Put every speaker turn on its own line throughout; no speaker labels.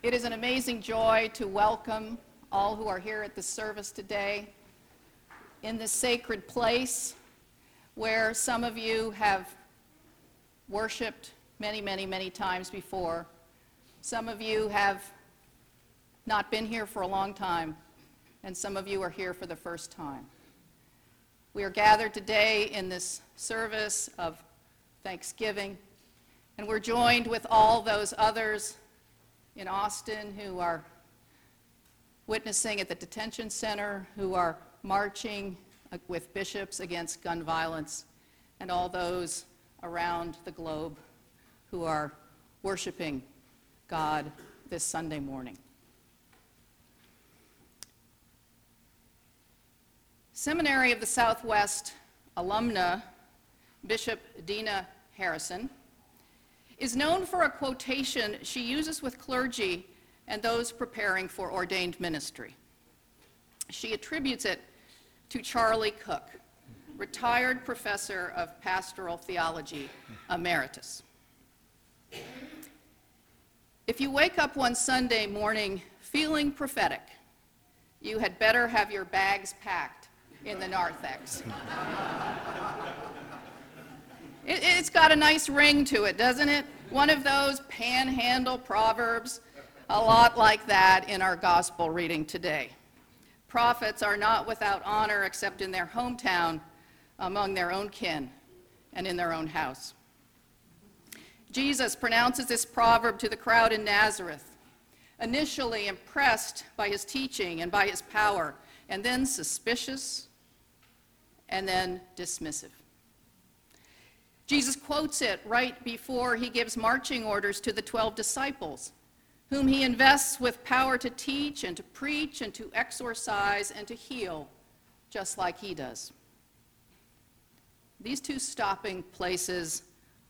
It is an amazing joy to welcome all who are here at the service today in this sacred place where some of you have worshiped many, many, many times before. Some of you have not been here for a long time, and some of you are here for the first time. We are gathered today in this service of thanksgiving, and we're joined with all those others in Austin who are witnessing at the detention center, who are marching with bishops against gun violence, and all those around the globe who are worshiping God this Sunday morning. Seminary of the Southwest alumna Bishop Dena Harrison is known for a quotation she uses with clergy and those preparing for ordained ministry. She attributes it to Charlie Cook, retired professor of pastoral theology emeritus. If you wake up one Sunday morning feeling prophetic, you had better have your bags packed in the narthex. It, has got a nice ring to it, doesn't it? One of those panhandle proverbs, a lot like that in our gospel reading today. Prophets are not without honor except in their hometown, among their own kin, and in their own house. Jesus pronounces this proverb to the crowd in Nazareth, initially impressed by his teaching and by his power, and then suspicious, and then dismissive. Jesus quotes it right before he gives marching orders to the 12 disciples, whom he invests with power to teach and to preach and to exorcise and to heal, just like he does. These two stopping places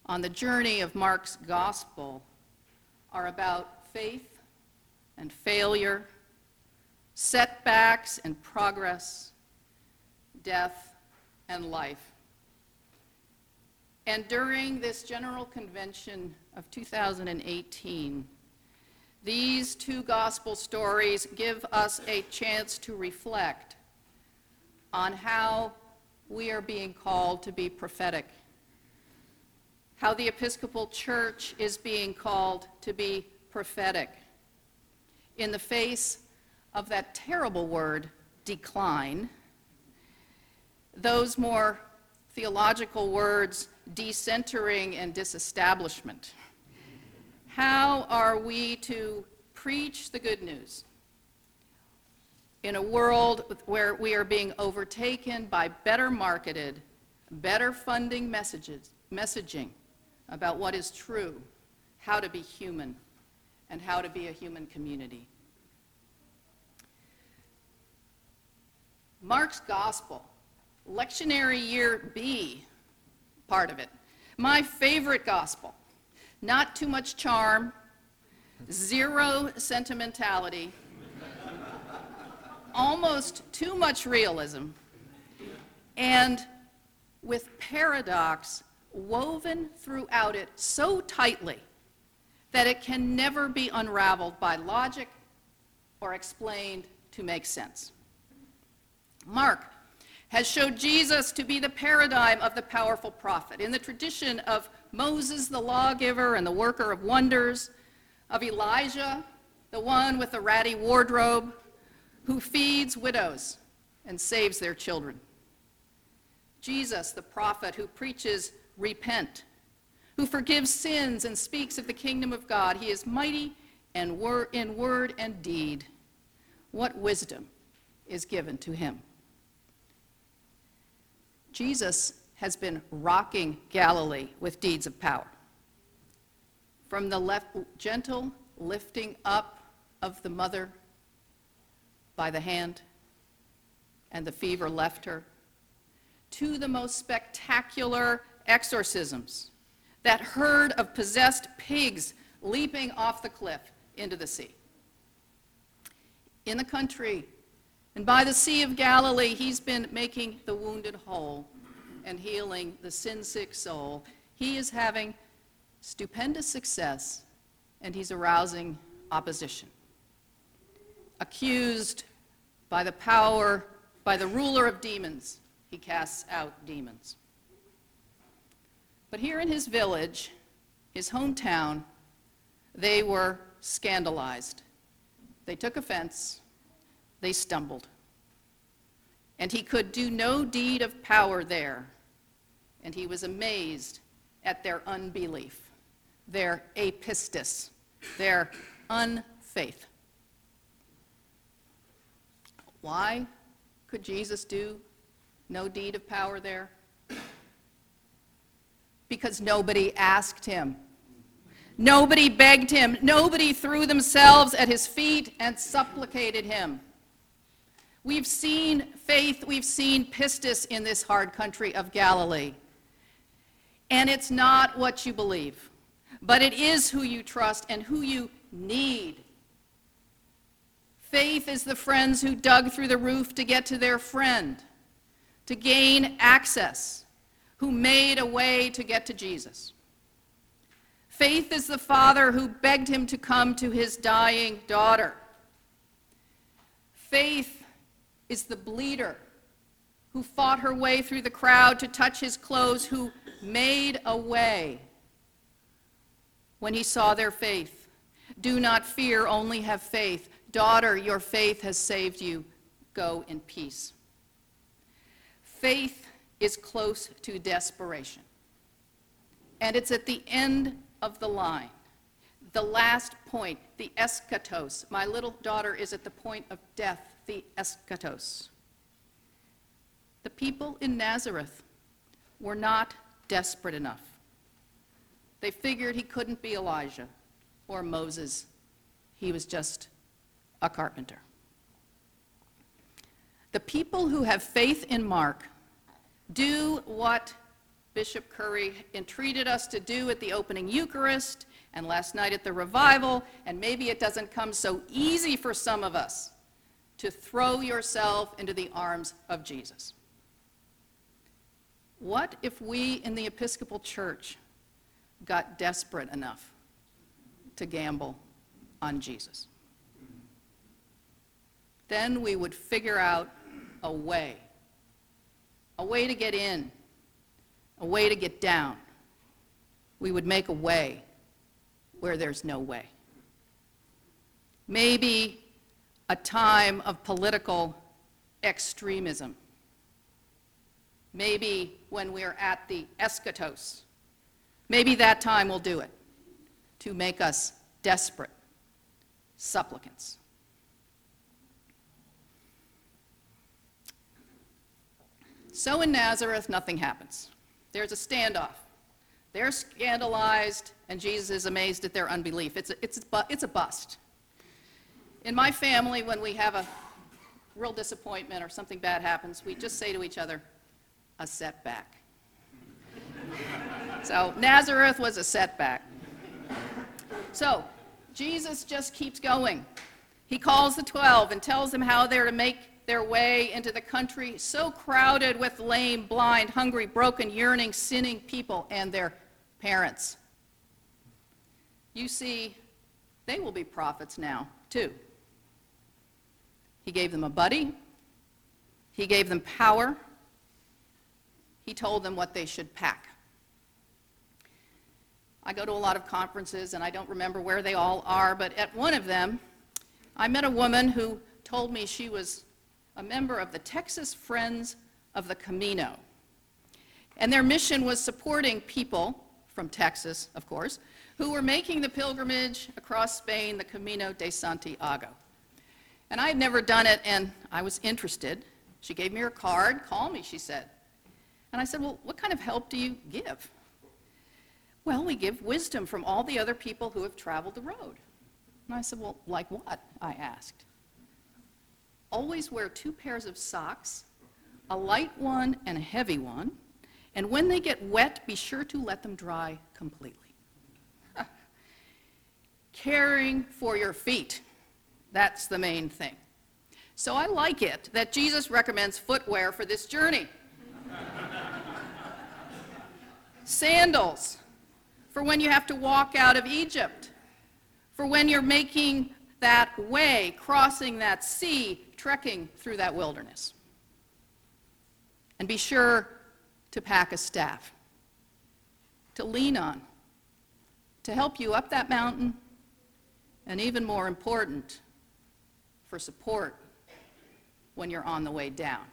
on the journey of Mark's gospel are about faith and failure, setbacks and progress, death and life. And during this General Convention of 2018, these two gospel stories give us a chance to reflect on how we are being called to be prophetic, how the Episcopal Church is being called to be prophetic in the face of that terrible word, decline, those more theological words, decentering and disestablishment. How are we to preach the good news in a world where we are being overtaken by better marketed, better funding messages, messaging about what is true, how to be human, and how to be a human community? Mark's gospel, lectionary year B, part of it. My favorite gospel. Not too much charm, zero sentimentality, almost too much realism, and with paradox woven throughout it so tightly that it can never be unraveled by logic or explained to make sense. Mark has showed Jesus to be the paradigm of the powerful prophet. In the tradition of Moses, the lawgiver and the worker of wonders, of Elijah, the one with the ratty wardrobe, who feeds widows and saves their children. Jesus, the prophet who preaches, repent, who forgives sins and speaks of the kingdom of God. He is mighty and wor- in word and deed. What wisdom is given to him? Jesus has been rocking Galilee with deeds of power. From the left, gentle lifting up of the mother by the hand, and the fever left her, to the most spectacular exorcisms, that herd of possessed pigs leaping off the cliff into the sea. In the country and by the Sea of Galilee, he's been making the wounded whole and healing the sin sick soul. He is having stupendous success, and he's arousing opposition. Accused by the power, by the ruler of demons, he casts out demons. But here in his village, his hometown, they were scandalized. They took offense, they stumbled. And he could do no deed of power there, and he was amazed at their unbelief, their apistis, their unfaith. Why could Jesus do no deed of power there? Because nobody asked him. Nobody begged him. Nobody threw themselves at his feet and supplicated him. We've seen faith, we've seen pistis in this hard country of Galilee. And it's not what you believe, but it is who you trust and who you need. Faith is the friends who dug through the roof to get to their friend, to gain access, who made a way to get to Jesus. Faith is the father who begged him to come to his dying daughter. Faith is the bleeder who fought her way through the crowd to touch his clothes, who made a way when he saw their faith. Do not fear, only have faith. Daughter, your faith has saved you. Go in peace. Faith is close to desperation. And it's at the end of the line, the last point, the eschatos. My little daughter is at the point of death, the eschatos. The people in Nazareth were not desperate enough. They figured he couldn't be Elijah or Moses. He was just a carpenter. The people who have faith in Mark do what Bishop Curry entreated us to do at the opening Eucharist and last night at the revival, and maybe it doesn't come so easy for some of us to throw yourself into the arms of Jesus. What if we in the Episcopal Church got desperate enough to gamble on Jesus? Then we would figure out a way, a way to get in, a way to get down. We would make a way where there's no way. Maybe a time of political extremism. Maybe when we're at the eschatos, maybe that time will do it to make us desperate supplicants. So in Nazareth, nothing happens. There's a standoff. They're scandalized, and Jesus is amazed at their unbelief. It's a, it's a, it's a bust. In my family, when we have a real disappointment or something bad happens, we just say to each other, a setback. so Nazareth was a setback. So Jesus just keeps going. He calls the 12 and tells them how they're to make their way into the country so crowded with lame, blind, hungry, broken, yearning, sinning people and their parents. You see, they will be prophets now, too. He gave them a buddy, he gave them power, he told them what they should pack. I go to a lot of conferences and I don't remember where they all are, but at one of them, I met a woman who told me she was a member of the Texas Friends of the Camino. And their mission was supporting people from Texas, of course, who were making the pilgrimage across Spain, the Camino de Santiago. And I had never done it, and I was interested. She gave me her card. Call me, she said. And I said, Well, what kind of help do you give? Well, we give wisdom from all the other people who have traveled the road. And I said, Well, like what? I asked. Always wear two pairs of socks, a light one and a heavy one, and when they get wet, be sure to let them dry completely. Caring for your feet, that's the main thing. So I like it that Jesus recommends footwear for this journey. Sandals for when you have to walk out of Egypt. for when you're making that way, crossing that sea, trekking through that wilderness. And be sure to pack a staff to lean on, to help you up that mountain, and even more important, for support when you're on the way down.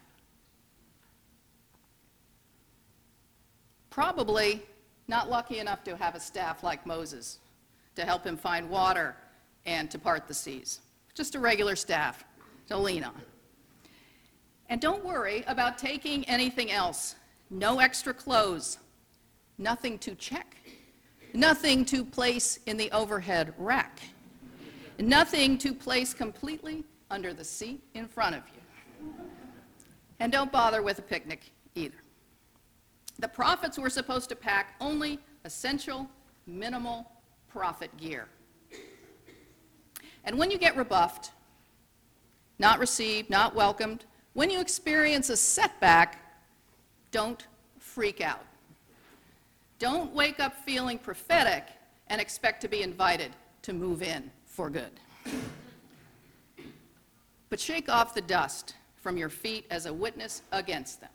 Probably not lucky enough to have a staff like Moses to help him find water and to part the seas. Just a regular staff to lean on. And don't worry about taking anything else. No extra clothes, nothing to check, nothing to place in the overhead rack, nothing to place completely under the seat in front of you. And don't bother with a picnic either. The prophets were supposed to pack only essential, minimal prophet gear. And when you get rebuffed, not received, not welcomed, when you experience a setback, don't freak out. Don't wake up feeling prophetic and expect to be invited to move in for good. But shake off the dust from your feet as a witness against them.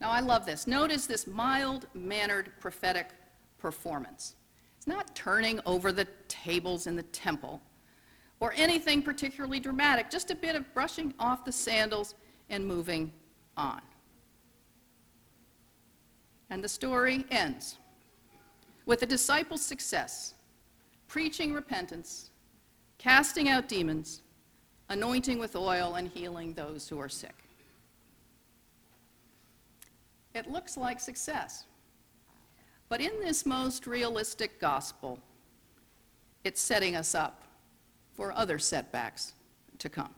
Now, I love this. Notice this mild mannered prophetic performance. It's not turning over the tables in the temple or anything particularly dramatic, just a bit of brushing off the sandals and moving on. And the story ends with the disciples' success, preaching repentance, casting out demons, anointing with oil, and healing those who are sick. It looks like success. But in this most realistic gospel, it's setting us up for other setbacks to come.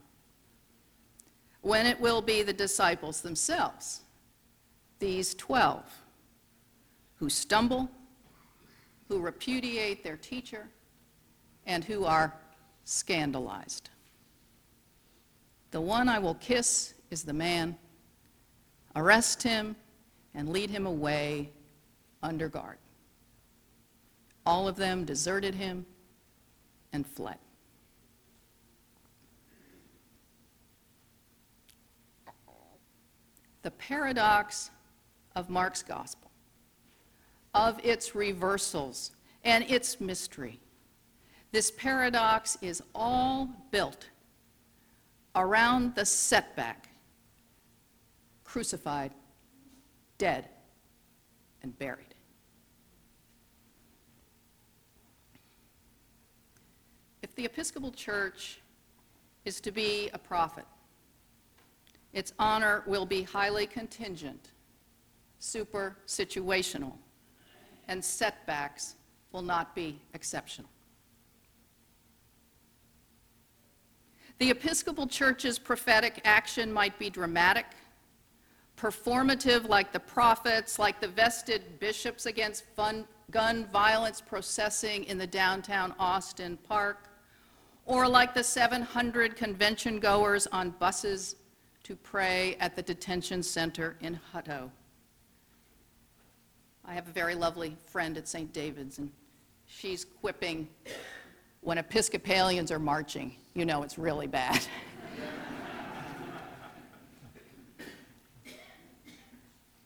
When it will be the disciples themselves, these 12, who stumble, who repudiate their teacher, and who are scandalized. The one I will kiss is the man. Arrest him and lead him away under guard. All of them deserted him and fled. The paradox of Mark's gospel, of its reversals and its mystery. This paradox is all built around the setback, crucified, dead, and buried. If the Episcopal Church is to be a prophet, its honor will be highly contingent, super situational, and setbacks will not be exceptional. The Episcopal Church's prophetic action might be dramatic, performative like the prophets, like the vested bishops against fun, gun violence processing in the downtown Austin Park, or like the 700 convention goers on buses to pray at the detention center in Hutto. I have a very lovely friend at St. David's, and she's quipping, when Episcopalians are marching, you know it's really bad.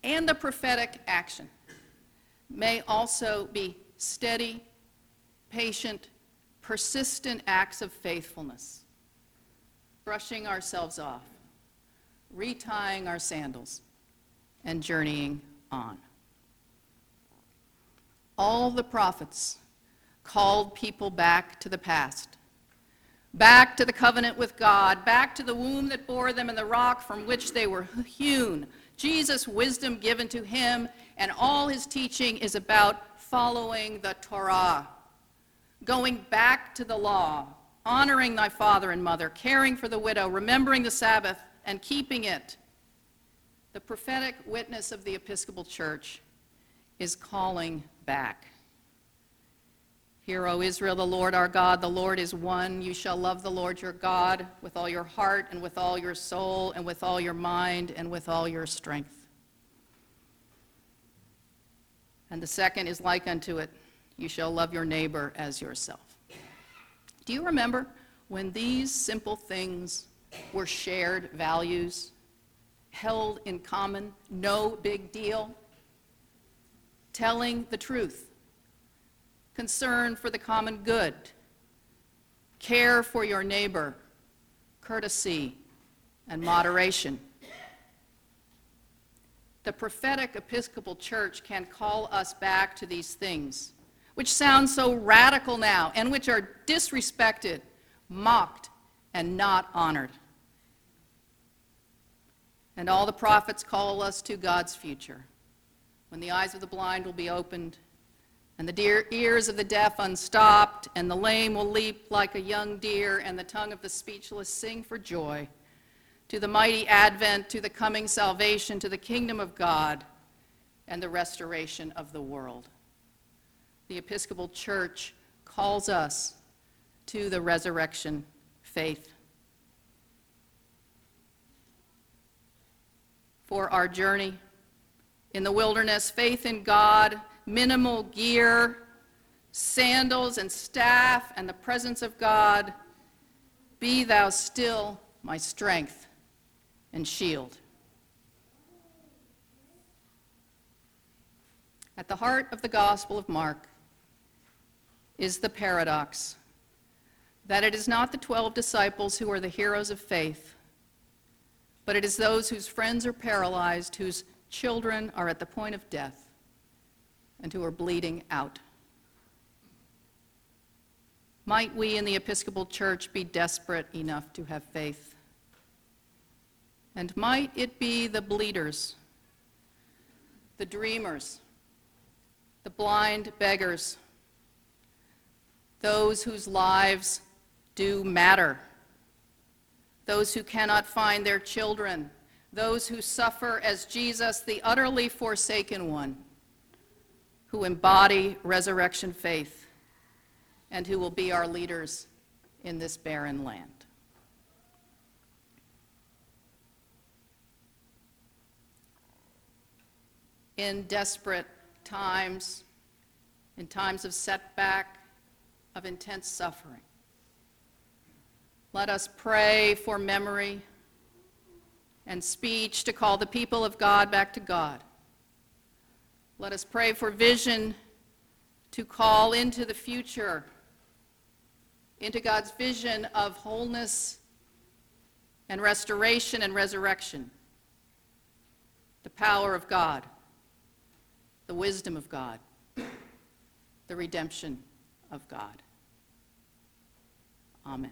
and the prophetic action may also be steady, patient, persistent acts of faithfulness, brushing ourselves off, retying our sandals, and journeying on. All the prophets called people back to the past, back to the covenant with God, back to the womb that bore them and the rock from which they were hewn. Jesus' wisdom given to him, and all his teaching is about following the Torah, going back to the law, honoring thy father and mother, caring for the widow, remembering the Sabbath, and keeping it. The prophetic witness of the Episcopal Church is calling back. Hear, O Israel, the Lord our God, the Lord is one. You shall love the Lord your God with all your heart and with all your soul and with all your mind and with all your strength. And the second is like unto it you shall love your neighbor as yourself. Do you remember when these simple things were shared values, held in common, no big deal? Telling the truth, concern for the common good, care for your neighbor, courtesy, and moderation. The prophetic Episcopal Church can call us back to these things, which sound so radical now and which are disrespected, mocked, and not honored. And all the prophets call us to God's future, when the eyes of the blind will be opened, and the deer, ears of the deaf unstopped, and the lame will leap like a young deer, and the tongue of the speechless sing for joy to the mighty advent, to the coming salvation, to the kingdom of God, and the restoration of the world. The Episcopal Church calls us to the resurrection faith. For our journey in the wilderness, faith in God, minimal gear, sandals and staff, and the presence of God, be thou still my strength and shield. At the heart of the Gospel of Mark is the paradox that it is not the 12 disciples who are the heroes of faith, but it is those whose friends are paralyzed, whose children are at the point of death, and who are bleeding out. Might we in the Episcopal Church be desperate enough to have faith? And might it be the bleeders, the dreamers, the blind beggars, those whose lives do matter, those who cannot find their children, those who suffer as Jesus, the utterly forsaken one, who embody resurrection faith, and who will be our leaders in this barren land. in desperate times, in times of setback, of intense suffering. Let us pray for memory and speech to call the people of God back to God. Let us pray for vision to call into the future, into God's vision of wholeness and restoration and resurrection, the power of God the wisdom of God, the redemption of God. Amen.